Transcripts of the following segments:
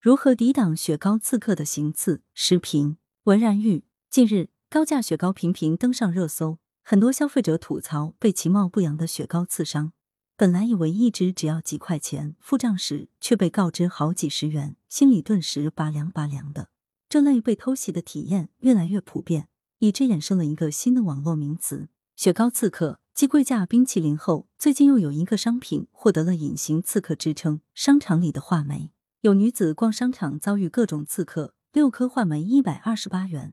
如何抵挡雪糕刺客的行刺？视频文然玉。近日，高价雪糕频频登上热搜，很多消费者吐槽被其貌不扬的雪糕刺伤。本来以为一只只要几块钱，付账时却被告知好几十元，心里顿时拔凉拔凉的。这类被偷袭的体验越来越普遍，以致衍生了一个新的网络名词——雪糕刺客。继贵价冰淇淋后，最近又有一个商品获得了“隐形刺客”之称——商场里的话梅。有女子逛商场遭遇各种刺客，六颗话梅一百二十八元，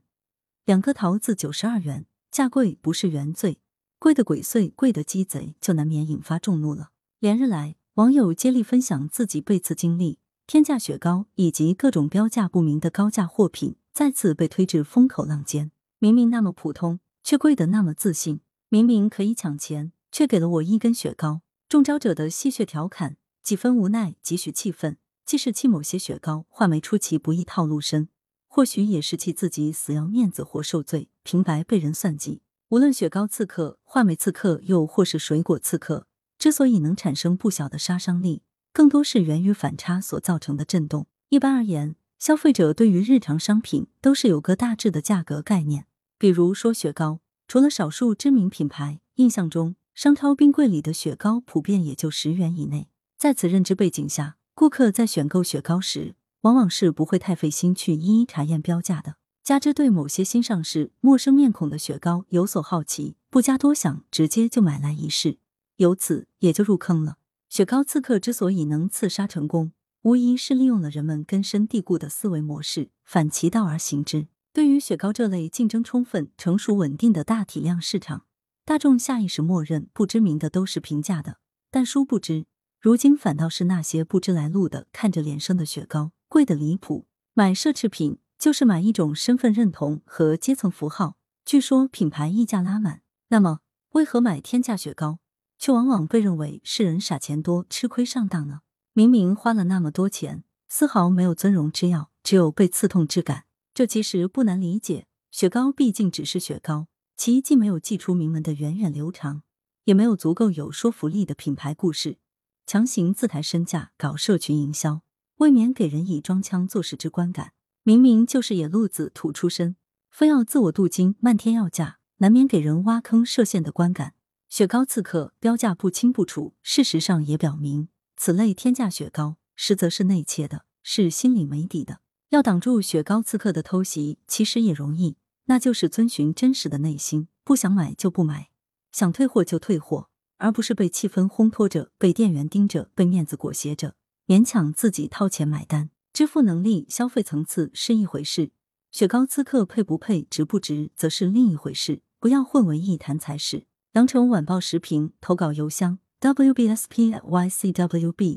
两颗桃子九十二元，价贵不是原罪，贵的鬼祟，贵的鸡贼，就难免引发众怒了。连日来，网友接力分享自己被刺经历，天价雪糕以及各种标价不明的高价货品再次被推至风口浪尖。明明那么普通，却贵得那么自信；明明可以抢钱，却给了我一根雪糕。中招者的戏谑调侃，几分无奈，几许气愤。既是气某些雪糕话梅出其不意套路深，或许也是气自己死要面子活受罪，平白被人算计。无论雪糕刺客、话梅刺客，又或是水果刺客，之所以能产生不小的杀伤力，更多是源于反差所造成的震动。一般而言，消费者对于日常商品都是有个大致的价格概念。比如说雪糕，除了少数知名品牌，印象中商超冰柜里的雪糕普遍也就十元以内。在此认知背景下。顾客在选购雪糕时，往往是不会太费心去一一查验标价的。加之对某些新上市、陌生面孔的雪糕有所好奇，不加多想，直接就买来一试，由此也就入坑了。雪糕刺客之所以能刺杀成功，无疑是利用了人们根深蒂固的思维模式，反其道而行之。对于雪糕这类竞争充分、成熟稳定的大体量市场，大众下意识默认不知名的都是平价的，但殊不知。如今反倒是那些不知来路的、看着脸生的雪糕贵的离谱。买奢侈品就是买一种身份认同和阶层符号。据说品牌溢价拉满，那么为何买天价雪糕却往往被认为是人傻钱多、吃亏上当呢？明明花了那么多钱，丝毫没有尊荣之要，只有被刺痛之感。这其实不难理解，雪糕毕竟只是雪糕，其既没有寄出名门的源远流长，也没有足够有说服力的品牌故事。强行自抬身价搞社群营销，未免给人以装腔作势之观感。明明就是野路子土出身，非要自我镀金漫天要价，难免给人挖坑设陷的观感。雪糕刺客标价不清不楚，事实上也表明，此类天价雪糕实则是内切的，是心里没底的。要挡住雪糕刺客的偷袭，其实也容易，那就是遵循真实的内心，不想买就不买，想退货就退货。而不是被气氛烘托着，被店员盯着，被面子裹挟着，勉强自己掏钱买单。支付能力、消费层次是一回事，雪糕刺客配不配、值不值，则是另一回事。不要混为一谈才是。羊城晚报时评投稿邮箱：wbspycwb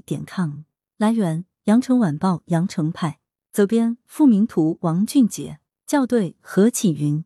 点 com。来源：羊城晚报羊城派。责编：付明图，王俊杰。校对：何启云。